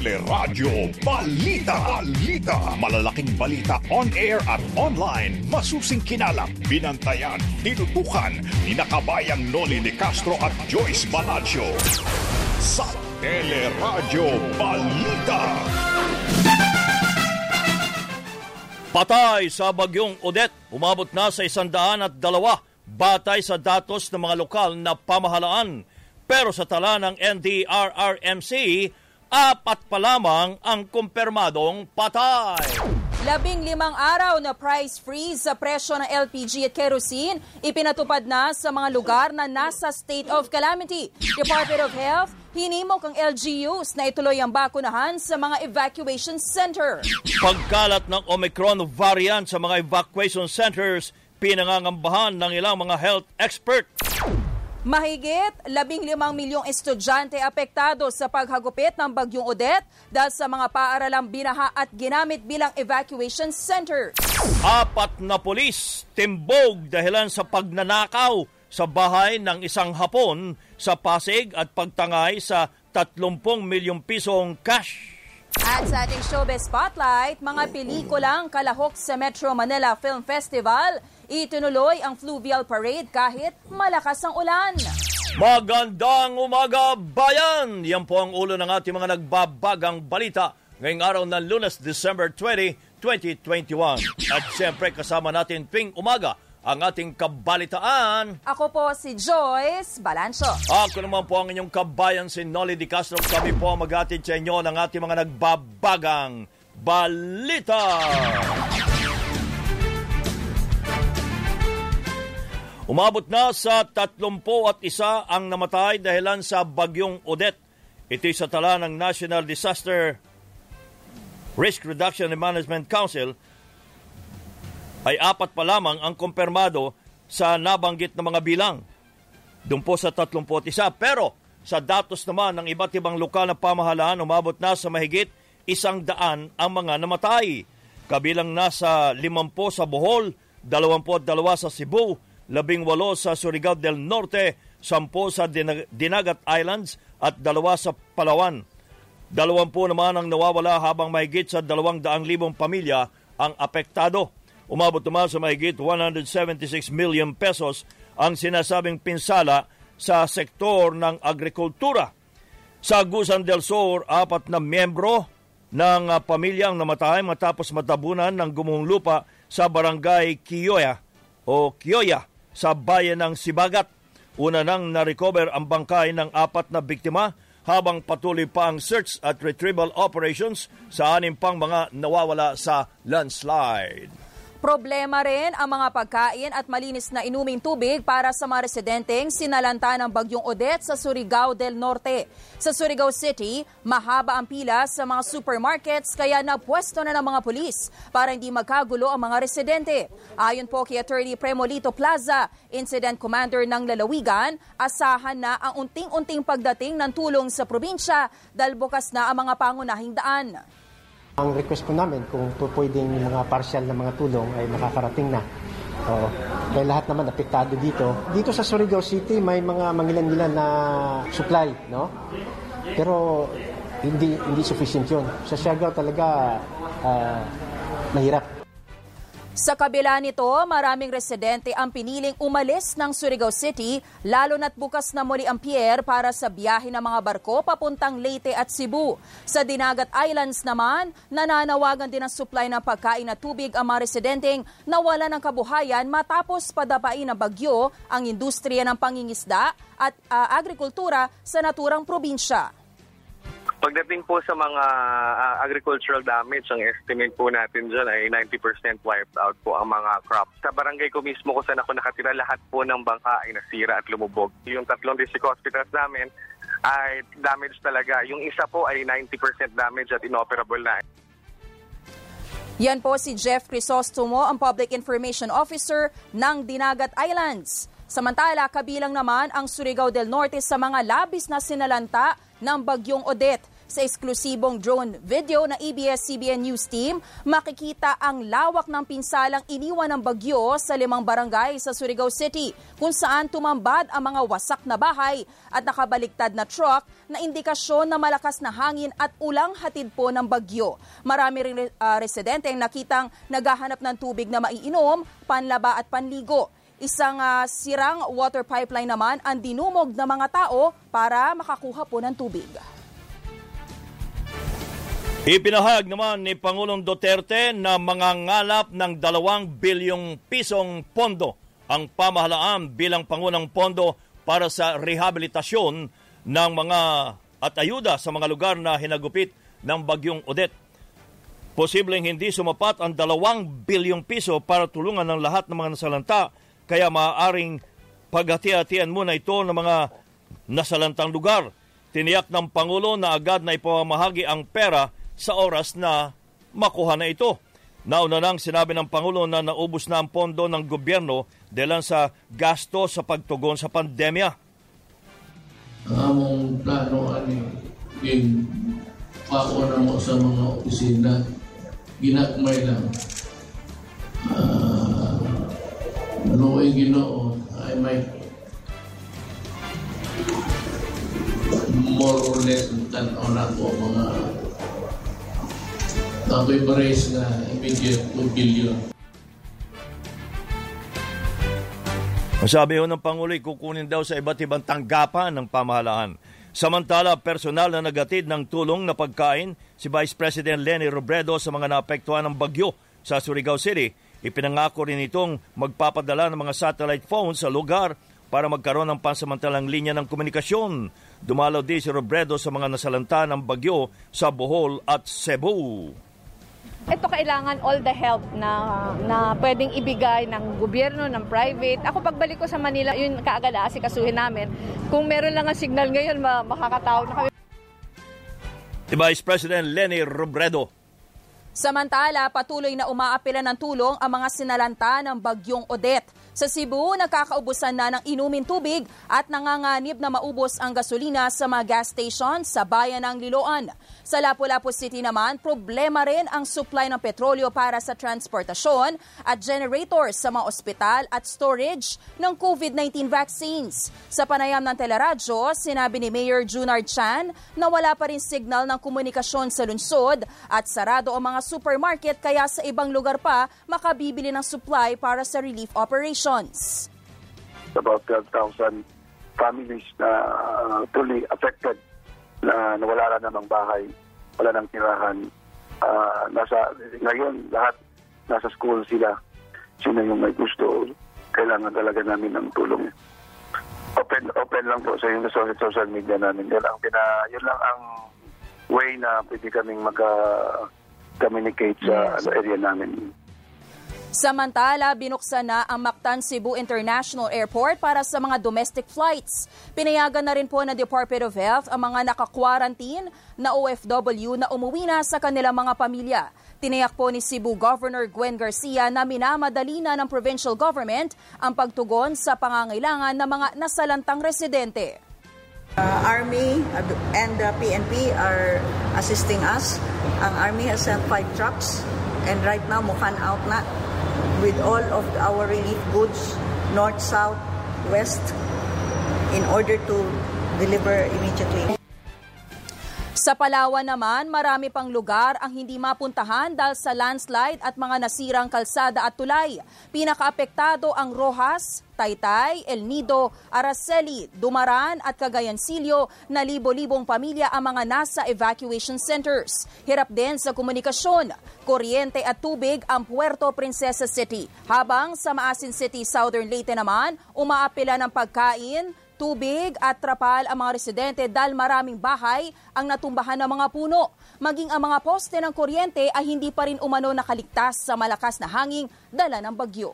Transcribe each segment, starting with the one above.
Teleradyo Balita. Balita. Malalaking balita on air at online. Masusing kinalap, binantayan, tinutukan ni nakabayang Noli de Castro at Joyce Balancho. Sa Teleradyo Balita. Patay sa bagyong Odette, umabot na sa isandaan at dalawa batay sa datos ng mga lokal na pamahalaan. Pero sa tala ng NDRRMC, apat pa lamang ang kumpirmadong patay. Labing limang araw na price freeze sa presyo ng LPG at kerosene ipinatupad na sa mga lugar na nasa state of calamity. Department of Health, hinimok ang LGUs na ituloy ang bakunahan sa mga evacuation center. Pagkalat ng Omicron variant sa mga evacuation centers, pinangangambahan ng ilang mga health expert. Mahigit 15 milyong estudyante apektado sa paghagupit ng Bagyong Odette dahil sa mga paaralang binaha at ginamit bilang evacuation center. Apat na polis timbog dahilan sa pagnanakaw sa bahay ng isang Hapon sa Pasig at pagtangay sa 30 milyong pisong cash. At sa ating showbiz spotlight, mga pelikulang kalahok sa Metro Manila Film Festival, itinuloy ang fluvial parade kahit malakas ang ulan. Magandang umaga, bayan! Yan po ang ulo ng ating mga nagbabagang balita ngayong araw ng lunes, December 20, 2021. At siyempre kasama natin tuwing umaga ang ating kabalitaan. Ako po si Joyce Balancho. Ako naman po ang inyong kabayan si Nolly Di Castro. Kami po ang maghatid sa inyo ng ating mga nagbabagang balita. Umabot na sa 31 ang namatay dahilan sa bagyong Odette. Ito'y sa tala ng National Disaster Risk Reduction and Management Council ay apat pa lamang ang kumpirmado sa nabanggit na mga bilang. Doon po sa 31. Pero sa datos naman ng iba't ibang lokal na pamahalaan, umabot na sa mahigit isang daan ang mga namatay. Kabilang nasa 50 sa Bohol, 22 sa Cebu, 18 sa Surigao del Norte, 10 sa Dinagat Islands at 2 sa Palawan. 20 naman ang nawawala habang mahigit sa 200,000 pamilya ang apektado. Umabot naman sa mahigit 176 million pesos ang sinasabing pinsala sa sektor ng agrikultura. Sa Gusan del Sur, apat na miyembro ng pamilyang namatay matapos matabunan ng gumong lupa sa barangay Kiyoya o Kiyoya sa bayan ng Sibagat. Una nang na-recover ang bangkay ng apat na biktima habang patuloy pa ang search at retrieval operations sa anim pang mga nawawala sa landslide. Problema rin ang mga pagkain at malinis na inuming tubig para sa mga residenteng sinalanta ng bagyong Odette sa Surigao del Norte. Sa Surigao City, mahaba ang pila sa mga supermarkets kaya napwesto na ng mga pulis para hindi magkagulo ang mga residente. Ayon po kay Attorney Premolito Plaza, Incident Commander ng Lalawigan, asahan na ang unting-unting pagdating ng tulong sa probinsya dahil bukas na ang mga pangunahing daan. Ang request po namin kung pwedeng mga partial na mga tulong ay makakarating na. Oo. Kaya lahat naman apektado dito. Dito sa Surigao City may mga mangilan-ngilan na supply, no? Pero hindi hindi sufficient 'yon. Sa Siargao talaga uh, mahirap. Sa kabila nito, maraming residente ang piniling umalis ng Surigao City, lalo na't bukas na muli ang pier para sa biyahe ng mga barko papuntang Leyte at Cebu. Sa Dinagat Islands naman, nananawagan din ang supply ng pagkain at tubig ang mga residenteng nawala ng kabuhayan matapos padapain ng bagyo ang industriya ng pangingisda at uh, agrikultura sa naturang probinsya. Pagdating po sa mga uh, agricultural damage, ang estimate po natin dyan ay 90% wiped out po ang mga crops. Sa barangay ko mismo kung saan ako nakatira, lahat po ng bangka ay nasira at lumubog. Yung tatlong district hospitals namin ay damage talaga. Yung isa po ay 90% damage at inoperable na. Yan po si Jeff Crisostomo, ang Public Information Officer ng Dinagat Islands. Samantala, kabilang naman ang Surigao del Norte sa mga labis na sinalanta ng Bagyong Odette. Sa eksklusibong drone video ng ABS-CBN News Team, makikita ang lawak ng pinsalang iniwan ng bagyo sa limang barangay sa Surigao City kung saan tumambad ang mga wasak na bahay at nakabaliktad na truck na indikasyon na malakas na hangin at ulang hatid po ng bagyo. Marami rin uh, residente ang nakitang naghahanap ng tubig na maiinom, panlaba at panligo. Isang uh, sirang water pipeline naman ang dinumog ng mga tao para makakuha po ng tubig. Ipinahag naman ni Pangulong Duterte na mga ngalap ng dalawang bilyong pisong pondo ang pamahalaan bilang pangunang pondo para sa rehabilitasyon ng mga at ayuda sa mga lugar na hinagupit ng bagyong Odette. Posibleng hindi sumapat ang dalawang bilyong piso para tulungan ng lahat ng mga nasalanta kaya maaaring paghati-hatian muna ito ng mga nasalantang lugar. Tiniyak ng Pangulo na agad na ipamahagi ang pera sa oras na makuha na ito. Nauna nang sinabi ng Pangulo na naubos na ang pondo ng gobyerno dahil sa gasto sa pagtugon sa pandemya. Ang among plano ani yung pako na mo sa mga opisina, ginakmay lang. Ay ginoo, I might more or less tan on ako mga ako'y pares na immediate 2 billion. Masabi ho ng Pangulo, kukunin daw sa iba't ibang tanggapan ng pamahalaan. Samantala, personal na nagatid ng tulong na pagkain si Vice President Lenny Robredo sa mga naapektuhan ng bagyo sa Surigao City. Ipinangako rin itong magpapadala ng mga satellite phones sa lugar para magkaroon ng pansamantalang linya ng komunikasyon. Dumalaw din si Robredo sa mga nasalanta ng bagyo sa Bohol at Cebu ito kailangan all the help na na pwedeng ibigay ng gobyerno, ng private. Ako pagbalik ko sa Manila, yun kaagad kasuhin namin. Kung meron lang ang signal ngayon, makakatawag na kami. Vice President Lenny Robredo. Samantala, patuloy na umaapila ng tulong ang mga sinalanta ng bagyong Odette. Sa Cebu, nagkakaubusan na ng inumin tubig at nanganganib na maubos ang gasolina sa mga gas station sa bayan ng Liloan. Sa Lapu-Lapu City naman, problema rin ang supply ng petrolyo para sa transportasyon at generators sa mga ospital at storage ng COVID-19 vaccines. Sa panayam ng teleradyo, sinabi ni Mayor Junard Chan na wala pa rin signal ng komunikasyon sa lungsod at sarado ang mga supermarket kaya sa ibang lugar pa makabibili ng supply para sa relief operation operations. About 12,000 families na uh, fully affected na nawala na ng bahay, wala nang tirahan. Uh, nasa, ngayon, lahat nasa school sila. Sino yung may gusto, kailangan talaga namin ng tulong. Open open lang po sa yung social, social media namin. Yun lang, pina, yun lang ang way na pwede kaming maka-communicate sa yes. area namin. Samantala, binuksan na ang Mactan Cebu International Airport para sa mga domestic flights. Pinayagan na rin po ng Department of Health ang mga naka-quarantine na OFW na umuwi na sa kanilang mga pamilya. Tiniyak po ni Cebu Governor Gwen Garcia na minamadali na ng provincial government ang pagtugon sa pangangailangan ng mga nasalantang residente. Uh, Army and the PNP are assisting us. Ang Army has sent five trucks and right now mukhan out na with all of our relief goods, north, south, west, in order to deliver immediately. Sa Palawan naman, marami pang lugar ang hindi mapuntahan dahil sa landslide at mga nasirang kalsada at tulay. Pinakaapektado ang Rojas, Taytay, El Nido, Araceli, Dumaran at Cagayancillo na libo-libong pamilya ang mga nasa evacuation centers. Hirap din sa komunikasyon, kuryente at tubig ang Puerto Princesa City. Habang sa Maasin City, Southern Leyte naman, umaapila ng pagkain, tubig at trapal ang mga residente dahil maraming bahay ang natumbahan ng mga puno. Maging ang mga poste ng kuryente ay hindi pa rin umano nakaligtas sa malakas na hanging dala ng bagyo.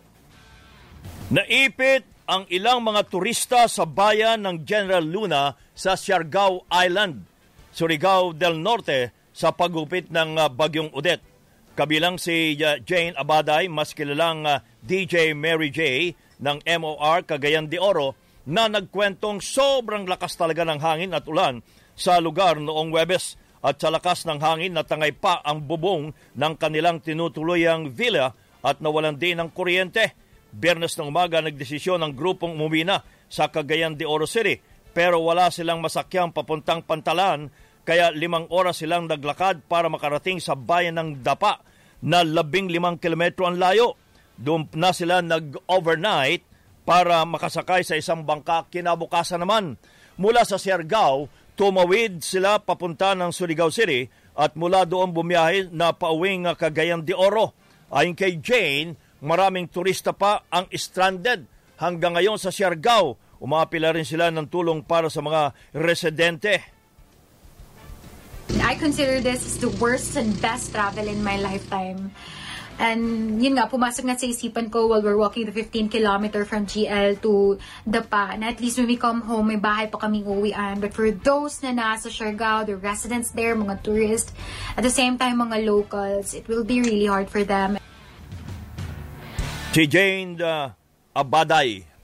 Naipit ang ilang mga turista sa bayan ng General Luna sa Siargao Island, Surigao del Norte sa pagupit ng ah, bagyong Odette. Kabilang si ah, Jane Abaday, mas kilalang ah, DJ Mary J ng MOR Cagayan de Oro na nagkwentong sobrang lakas talaga ng hangin at ulan sa lugar noong Webes at sa lakas ng hangin natangay pa ang bubong ng kanilang tinutuluyang villa at nawalan din ng kuryente. Biyernes ng umaga nagdesisyon ang grupong umumina sa Cagayan de Oro City pero wala silang masakyang papuntang Pantalan kaya limang oras silang naglakad para makarating sa bayan ng Dapa na labing limang kilometro ang layo. Doon na sila nag-overnight para makasakay sa isang bangka kinabukasan naman. Mula sa Siargao, tumawid sila papunta ng Surigao City at mula doon bumiyahe na pauwing Cagayan de Oro. Ayon kay Jane, maraming turista pa ang stranded hanggang ngayon sa Siargao. Umapila rin sila ng tulong para sa mga residente. I consider this the worst and best travel in my lifetime. And yun nga, pumasok nga sa isipan ko while we're walking the 15 kilometer from GL to Dapa. Na at least when we come home, may bahay pa kaming uwian. But for those na nasa Siargao, the residents there, mga tourists, at the same time mga locals, it will be really hard for them. Si Jane uh, Abaday,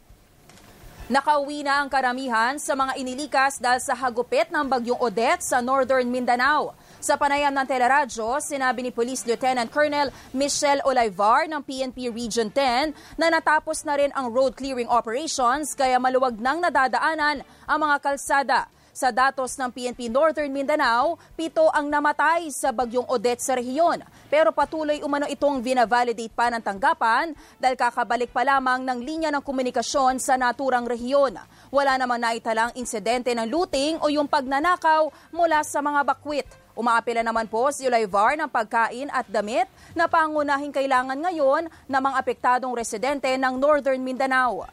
Nakauwi na ang karamihan sa mga inilikas dahil sa hagupit ng bagyong Odette sa northern Mindanao. Sa panayam ng teleradyo, sinabi ni Police Lieutenant Colonel Michelle Olivar ng PNP Region 10 na natapos na rin ang road clearing operations kaya maluwag nang nadadaanan ang mga kalsada. Sa datos ng PNP Northern Mindanao, pito ang namatay sa bagyong Odette sa rehiyon. Pero patuloy umano itong vina-validate pa ng tanggapan dahil kakabalik pa lamang ng linya ng komunikasyon sa naturang rehiyon. Wala namang naitalang insidente ng looting o yung pagnanakaw mula sa mga bakwit. Umaapila naman po si Olivar ng pagkain at damit na pangunahing kailangan ngayon ng mga apektadong residente ng Northern Mindanao.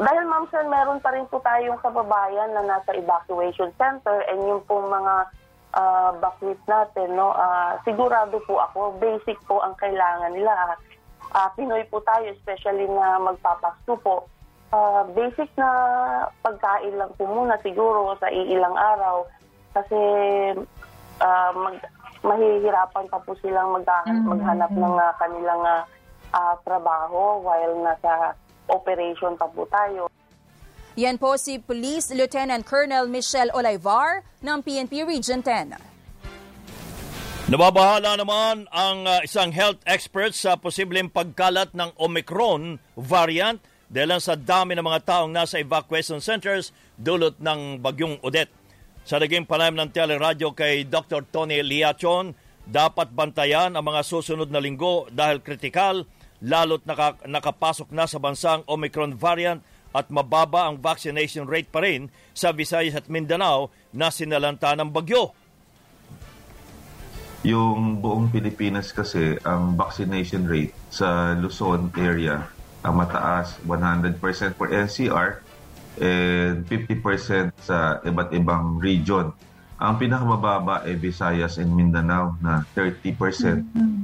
Dahil ma'am sir, meron pa rin po tayong kababayan na nasa evacuation center and yung po mga uh, bakwit natin, no, uh, sigurado po ako, basic po ang kailangan nila. Uh, Pinoy po tayo, especially na magpapasko po. Uh, basic na pagkain lang po muna siguro sa iilang araw kasi uh, mag, mahihirapan pa po silang mag, maghanap ng uh, kanilang uh, trabaho while nasa operation pa po tayo. Yan po si Police Lieutenant Colonel Michelle Olivar ng PNP Region 10. Nababahala naman ang uh, isang health expert sa posibleng pagkalat ng Omicron variant dahil sa dami ng mga taong nasa evacuation centers dulot ng bagyong Odette. Sa naging panayam ng teleradyo kay Dr. Tony Liachon, dapat bantayan ang mga susunod na linggo dahil kritikal lalo't naka, nakapasok na sa bansang Omicron variant at mababa ang vaccination rate pa rin sa Visayas at Mindanao na sinalanta ng bagyo. Yung buong Pilipinas kasi, ang vaccination rate sa Luzon area ang mataas, 100% for NCR and 50% sa iba't ibang region. Ang pinakamababa ay Visayas and Mindanao na 30%. Mm-hmm.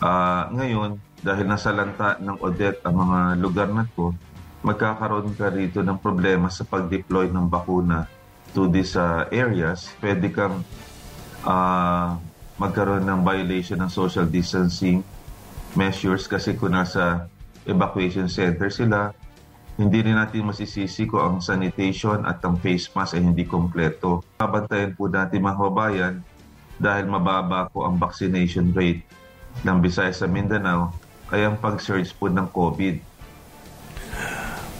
Uh, ngayon, dahil nasa lanta ng Odette ang mga lugar na to, magkakaroon ka rito ng problema sa pag-deploy ng bakuna to these uh, areas. Pwede kang uh, magkaroon ng violation ng social distancing measures kasi kung nasa evacuation center sila, hindi rin natin masisisi ko ang sanitation at ang face mask ay hindi kompleto. Pabantayan po natin mga kababayan dahil mababa po ang vaccination rate ng Visayas sa Mindanao kaya ang pag-surge po ng COVID.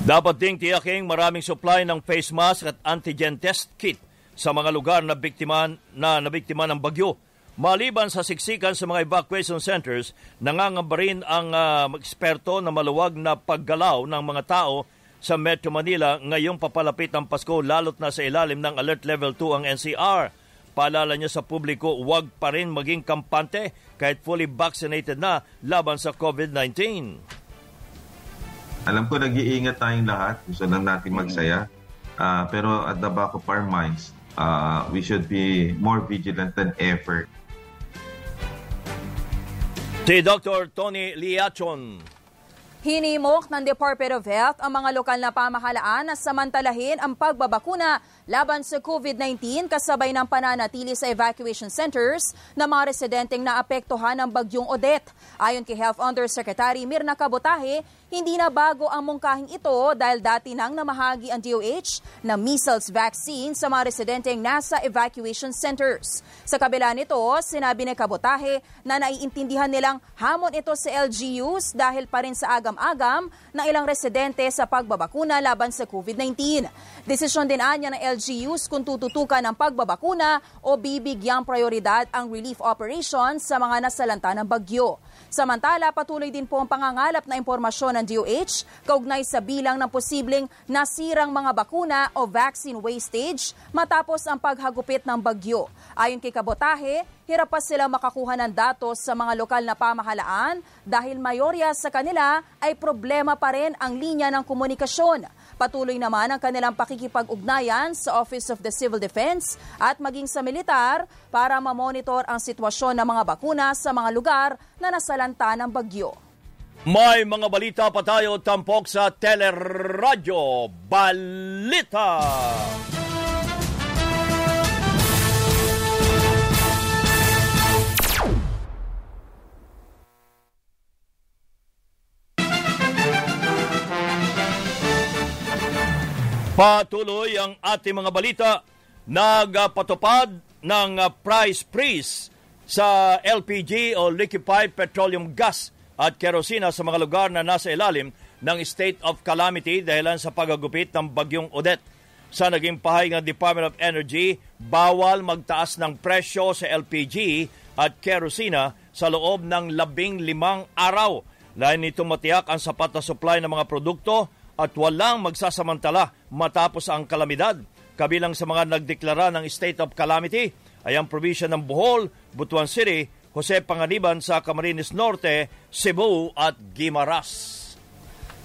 Dapat ding tiyaking maraming supply ng face mask at antigen test kit sa mga lugar na biktima na nabiktima ng bagyo. Maliban sa siksikan sa mga evacuation centers, nangangamba rin ang uh, eksperto na maluwag na paggalaw ng mga tao sa Metro Manila ngayong papalapit ang Pasko lalot na sa ilalim ng Alert Level 2 ang NCR. Paalala niya sa publiko, huwag pa rin maging kampante kahit fully vaccinated na laban sa COVID-19. Alam ko nag-iingat tayong lahat. Gusto lang natin magsaya. Uh, pero at the back of our minds, uh, we should be more vigilant than ever. Si Dr. Tony Liachon, Hinimok ng Department of Health ang mga lokal na pamahalaan na samantalahin ang pagbabakuna laban sa COVID-19 kasabay ng pananatili sa evacuation centers ng mga residenteng naapektuhan ng bagyong Odette. Ayon kay Health Undersecretary Mirna Kabotahe, Hindi na bago ang mungkahing ito dahil dati nang namahagi ang DOH na measles vaccine sa mga residenteng nasa evacuation centers. Sa kabila nito, sinabi ni Kabotahe na naiintindihan nilang hamon ito sa LGUs dahil pa rin sa agam-agam ng ilang residente sa pagbabakuna laban sa COVID-19. Desisyon din anya ng LGUs kung tututukan ng pagbabakuna o bibigyang prioridad ang relief operations sa mga nasalanta ng bagyo. Samantala, patuloy din po ang pangangalap na impormasyon ng DOH kaugnay sa bilang ng posibleng nasirang mga bakuna o vaccine wastage matapos ang paghagupit ng bagyo. Ayon kay Kabotahe, hirap pa sila makakuha ng datos sa mga lokal na pamahalaan dahil mayorya sa kanila ay problema pa rin ang linya ng komunikasyon. Patuloy naman ang kanilang pakikipag-ugnayan sa Office of the Civil Defense at maging sa militar para mamonitor ang sitwasyon ng mga bakuna sa mga lugar na nasalanta ng bagyo. May mga balita pa tayo tampok sa Teleradyo Balita. Patuloy ang ating mga balita. Nagpatupad ng price freeze sa LPG o liquefied petroleum gas at kerosina sa mga lugar na nasa ilalim ng state of calamity dahilan sa pagagupit ng bagyong Odette. Sa naging pahay ng Department of Energy, bawal magtaas ng presyo sa LPG at kerosina sa loob ng labing limang araw. Lain nito matiyak ang sapat na supply ng mga produkto at walang magsasamantala matapos ang kalamidad. Kabilang sa mga nagdeklara ng state of calamity ay ang provision ng Bohol, Butuan City, Jose Panganiban sa Camarines Norte, Cebu at Guimaras.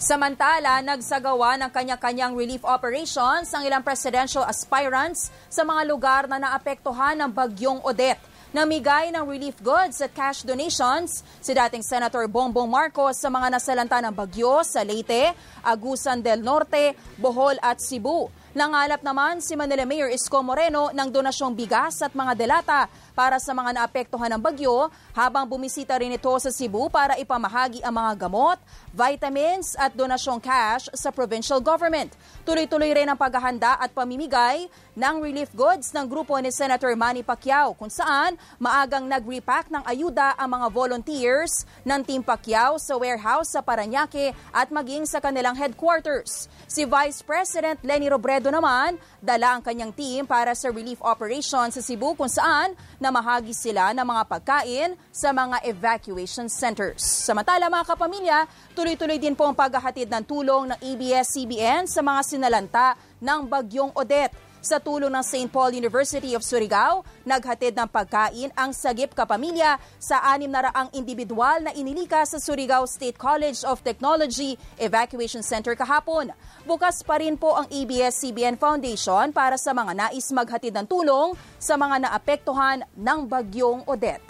Samantala, nagsagawa ng kanya-kanyang relief operations ang ilang presidential aspirants sa mga lugar na naapektuhan ng bagyong Odette. Namigay ng relief goods at cash donations si dating Senator Bongbong Marcos sa mga nasalanta ng bagyo sa Leyte, Agusan del Norte, Bohol at Cebu. Nangalap naman si Manila Mayor Isko Moreno ng donasyong bigas at mga delata para sa mga naapektuhan ng bagyo habang bumisita rin ito sa Cebu para ipamahagi ang mga gamot, vitamins at donasyong cash sa provincial government. Tuloy-tuloy rin ang paghahanda at pamimigay ng relief goods ng grupo ni Senator Manny Pacquiao kung saan maagang nag-repack ng ayuda ang mga volunteers ng Team Pacquiao sa warehouse sa Paranaque at maging sa kanilang headquarters. Si Vice President Lenny Robredo naman dala ang kanyang team para sa relief operation sa Cebu kung saan namahagi sila ng mga pagkain sa mga evacuation centers. Samantala mga kapamilya, tuloy-tuloy din po ang paghahatid ng tulong ng ABS-CBN sa mga sinalanta ng Bagyong Odette. Sa tulong ng St. Paul University of Surigao, naghatid ng pagkain ang Sagip Kapamilya sa anim na raang individual na inilika sa Surigao State College of Technology Evacuation Center kahapon. Bukas pa rin po ang ABS-CBN Foundation para sa mga nais maghatid ng tulong sa mga naapektuhan ng Bagyong Odette.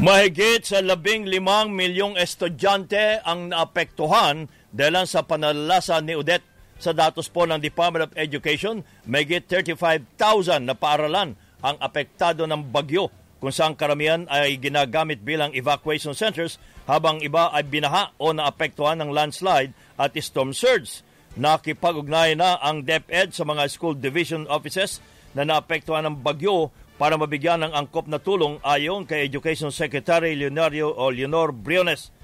Mahigit sa labing limang milyong estudyante ang naapektuhan dahil sa panalasa ni Odette sa datos po ng Department of Education, may 35,000 na paaralan ang apektado ng bagyo kung saan karamihan ay ginagamit bilang evacuation centers habang iba ay binaha o naapektuhan ng landslide at storm surge. Nakipag-ugnay na ang DepEd sa mga school division offices na naapektuhan ng bagyo para mabigyan ng angkop na tulong ayon kay Education Secretary Leonario o Leonor Briones.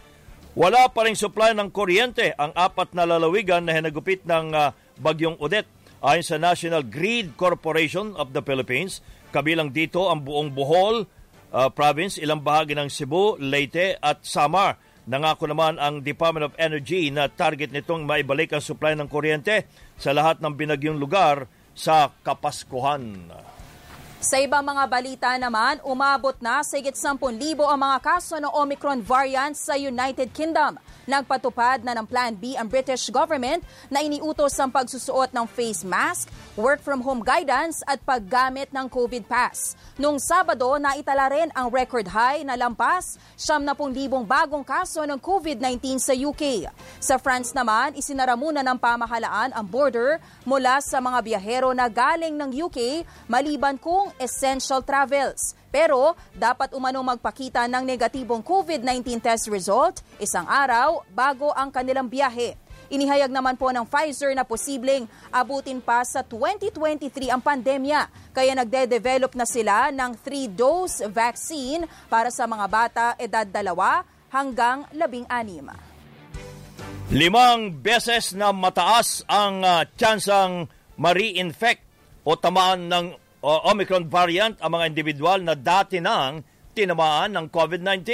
Wala pa rin supply ng kuryente ang apat na lalawigan na hinagupit ng uh, bagyong Odette. Ayon sa National Grid Corporation of the Philippines, kabilang dito ang buong Bohol uh, province, ilang bahagi ng Cebu, Leyte at Samar. Nangako naman ang Department of Energy na target nitong maibalik ang supply ng kuryente sa lahat ng binagyong lugar sa Kapaskuhan. Sa ibang mga balita naman, umabot na sa higit 10,000 ang mga kaso ng Omicron variant sa United Kingdom. Nagpatupad na ng Plan B ang British government na iniutos ang pagsusuot ng face mask, work from home guidance at paggamit ng COVID pass. Noong Sabado, naitala rin ang record high na lampas 70,000 bagong kaso ng COVID-19 sa UK. Sa France naman, isinara muna ng pamahalaan ang border mula sa mga biyahero na galing ng UK maliban kung essential travels. Pero dapat umanong magpakita ng negatibong COVID-19 test result isang araw bago ang kanilang biyahe. Inihayag naman po ng Pfizer na posibleng abutin pa sa 2023 ang pandemya. Kaya nagde-develop na sila ng 3-dose vaccine para sa mga bata edad 2 hanggang 16. Limang beses na mataas ang uh, tsansang ma-reinfect o tamaan ng uh, Omicron variant ang mga individual na dati nang tinamaan ng COVID-19.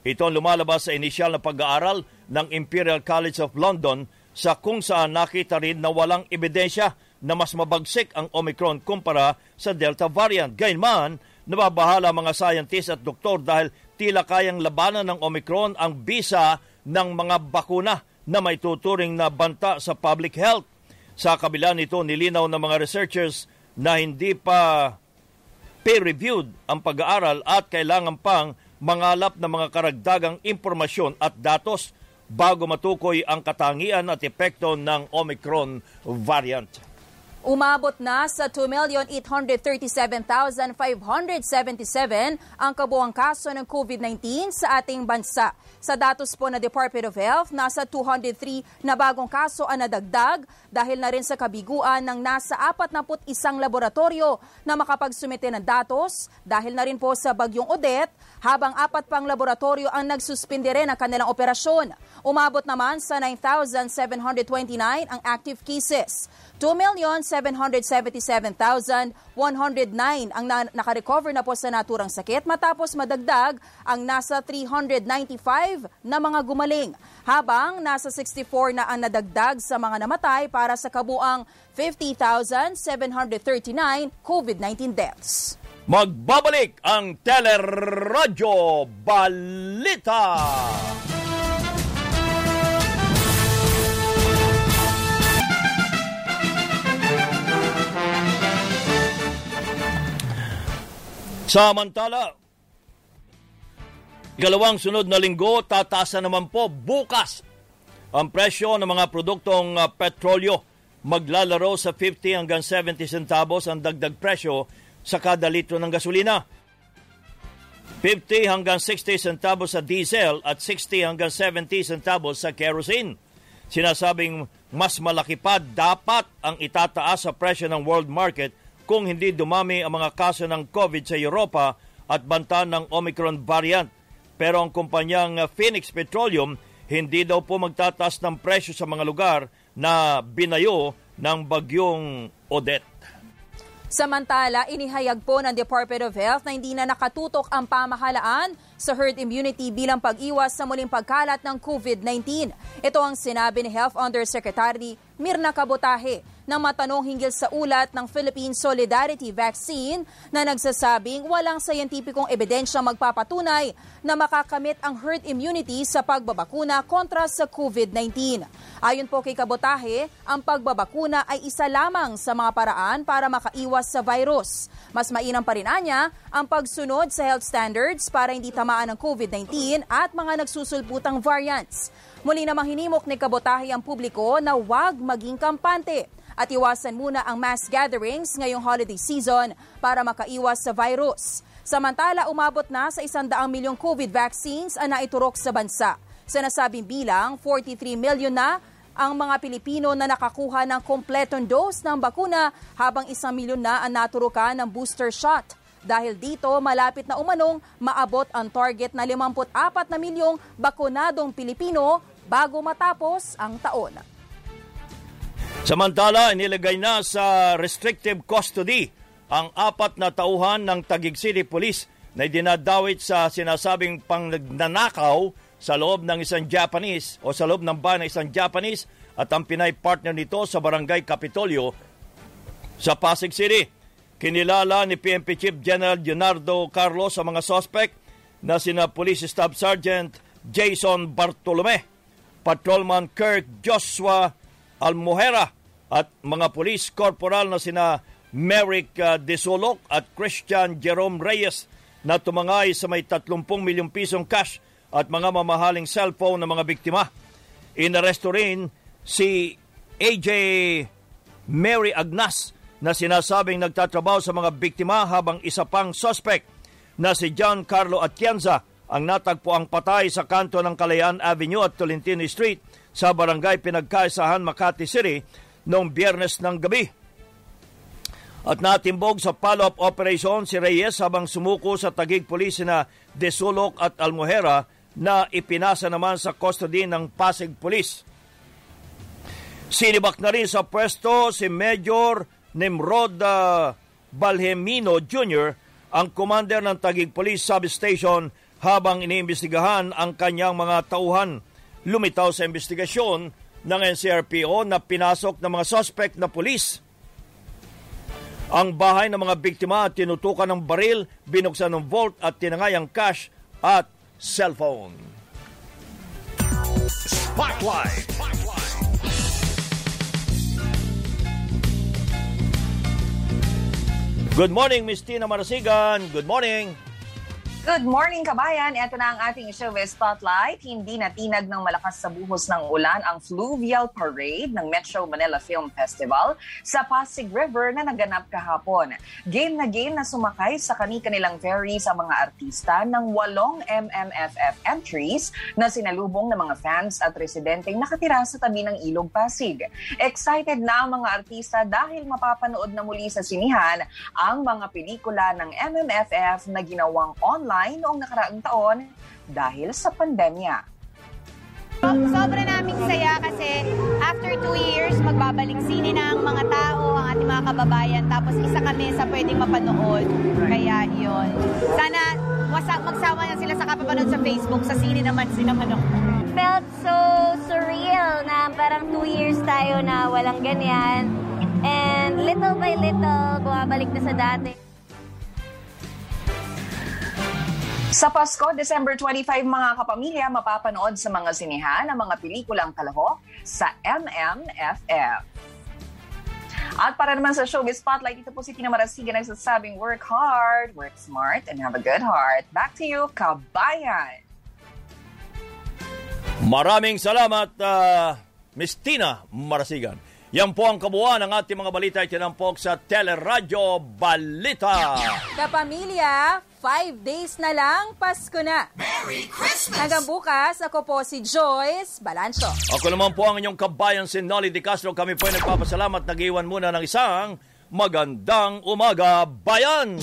Ito ang lumalabas sa inisyal na pag-aaral ng Imperial College of London sa kung saan nakita rin na walang ebidensya na mas mabagsik ang Omicron kumpara sa Delta variant. Gayunman, nababahala mga scientists at doktor dahil tila kayang labanan ng Omicron ang bisa ng mga bakuna na may tuturing na banta sa public health. Sa kabila nito, nilinaw ng mga researchers na hindi pa peer-reviewed ang pag-aaral at kailangan pang mangalap ng mga karagdagang impormasyon at datos bago matukoy ang katangian at epekto ng Omicron variant. Umabot na sa 2,837,577 ang kabuang kaso ng COVID-19 sa ating bansa. Sa datos po na Department of Health, nasa 203 na bagong kaso ang nadagdag dahil na rin sa kabiguan ng nasa 41 laboratorio na makapagsumite ng datos dahil na rin po sa bagyong Odette habang apat pang laboratorio ang nagsuspinde rin ang kanilang operasyon. Umabot naman sa 9,729 ang active cases. 2,777,109 ang na- nakarecover na po sa naturang sakit matapos madagdag ang nasa 395 na mga gumaling. Habang nasa 64 na ang nadagdag sa mga namatay para sa kabuang 50,739 COVID-19 deaths. Magbabalik ang Teleradyo Balita. Samantala, ikalawang sunod na linggo, tataasa naman po bukas ang presyo ng mga produktong uh, petrolyo. Maglalaro sa 50 hanggang 70 centavos ang dagdag presyo sa kada litro ng gasolina. 50 hanggang 60 centavos sa diesel at 60 hanggang 70 centavos sa kerosene. Sinasabing mas malaki pa dapat ang itataas sa presyo ng world market kung hindi dumami ang mga kaso ng COVID sa Europa at banta ng Omicron variant. Pero ang kumpanyang Phoenix Petroleum hindi daw po magtataas ng presyo sa mga lugar na binayo ng bagyong Odette. Samantala, inihayag po ng Department of Health na hindi na nakatutok ang pamahalaan sa herd immunity bilang pag-iwas sa muling pagkalat ng COVID-19. Ito ang sinabi ni Health Undersecretary Mirna Kabotahe na matanong hinggil sa ulat ng Philippine Solidarity Vaccine na nagsasabing walang sayentipikong ebidensya magpapatunay na makakamit ang herd immunity sa pagbabakuna kontra sa COVID-19. Ayon po kay Kabotahe, ang pagbabakuna ay isa lamang sa mga paraan para makaiwas sa virus. Mas mainam pa rin anya ang pagsunod sa health standards para hindi tamaan ng COVID-19 at mga nagsusulputang variants. Muli namang hinimok ni Kabotahe ang publiko na huwag maging kampante at iwasan muna ang mass gatherings ngayong holiday season para makaiwas sa virus. Samantala, umabot na sa 100 milyong COVID vaccines ang naiturok sa bansa. Sa nasabing bilang, 43 milyon na ang mga Pilipino na nakakuha ng kompletong dose ng bakuna habang isang milyon na ang naturukan ng booster shot. Dahil dito, malapit na umanong maabot ang target na 54 na milyong bakunadong Pilipino bago matapos ang taon. Samantala, inilagay na sa restrictive custody ang apat na tauhan ng Taguig City Police na dinadawit sa sinasabing pangnanakaw sa loob ng isang Japanese o sa loob ng bahay ng isang Japanese at ang Pinay partner nito sa Barangay Capitolio sa Pasig City. Kinilala ni PNP Chief General Leonardo Carlos sa mga suspect na sina Police Staff Sergeant Jason Bartolome, Patrolman Kirk Joshua Almohera at mga police corporal na sina Merrick uh, Desolok at Christian Jerome Reyes na tumangay sa may 30 milyong pisong cash at mga mamahaling cellphone ng mga biktima. Inaresto rin si AJ Mary Agnas na sinasabing nagtatrabaho sa mga biktima habang isa pang suspect na si John Carlo Atienza ang natagpo ang patay sa kanto ng Kalayaan Avenue at Tolentino Street sa barangay Pinagkaisahan, Makati City noong biyernes ng gabi. At natimbog sa follow-up operation si Reyes habang sumuko sa tagig pulis na Desulok at Almohera na ipinasa naman sa custody ng Pasig Police. Sinibak na rin sa pwesto si Major Nimrod uh, Balhemino Jr., ang commander ng Tagig Police Substation habang iniimbestigahan ang kanyang mga tauhan. Lumitaw sa investigasyon ng NCRPO na pinasok ng mga suspect na pulis ang bahay ng mga biktima at tinutukan ng baril, binuksan ng vault at tinangay ang cash at cellphone. Spotlight. Good morning, Miss Tina Marasigan. Good morning. Good morning, kabayan. Ito na ang ating showbiz spotlight. Hindi natinag ng malakas sa buhos ng ulan ang fluvial parade ng Metro Manila Film Festival sa Pasig River na naganap kahapon. Game na game na sumakay sa kani-kanilang ferry sa mga artista ng walong MMFF entries na sinalubong ng mga fans at residenteng nakatira sa tabi ng Ilog Pasig. Excited na ang mga artista dahil mapapanood na muli sa sinihan ang mga pelikula ng MMFF na ginawang online online noong nakaraang taon dahil sa pandemya. Sobra naming saya kasi after two years, magbabalik sine na ang mga tao, ang ating mga kababayan. Tapos isa kami sa pwedeng mapanood. Kaya yun. Sana magsawa na sila sa kapapanood sa Facebook. Sa sine naman sila manood. Felt so surreal na parang two years tayo na walang ganyan. And little by little, bumabalik na sa dati. Sa Pasko, December 25, mga kapamilya, mapapanood sa mga sinihan ang mga pelikulang kalahok sa MMFF. At para naman sa showbiz spotlight, ito po si Tina Marasigan nagsasabing work hard, work smart, and have a good heart. Back to you, kabayan! Maraming salamat, uh, Miss Tina Marasigan. Yan po ang kabuuan ng ating mga balita itinampok sa Teleradyo Balita. Kapamilya, five days na lang, Pasko na. Merry Christmas! Hanggang bukas, ako po si Joyce Balancho. Ako naman po ang inyong kabayan si Nolly Di Castro. Kami po ay nagpapasalamat. Nag-iwan muna ng isang magandang umaga, bayan!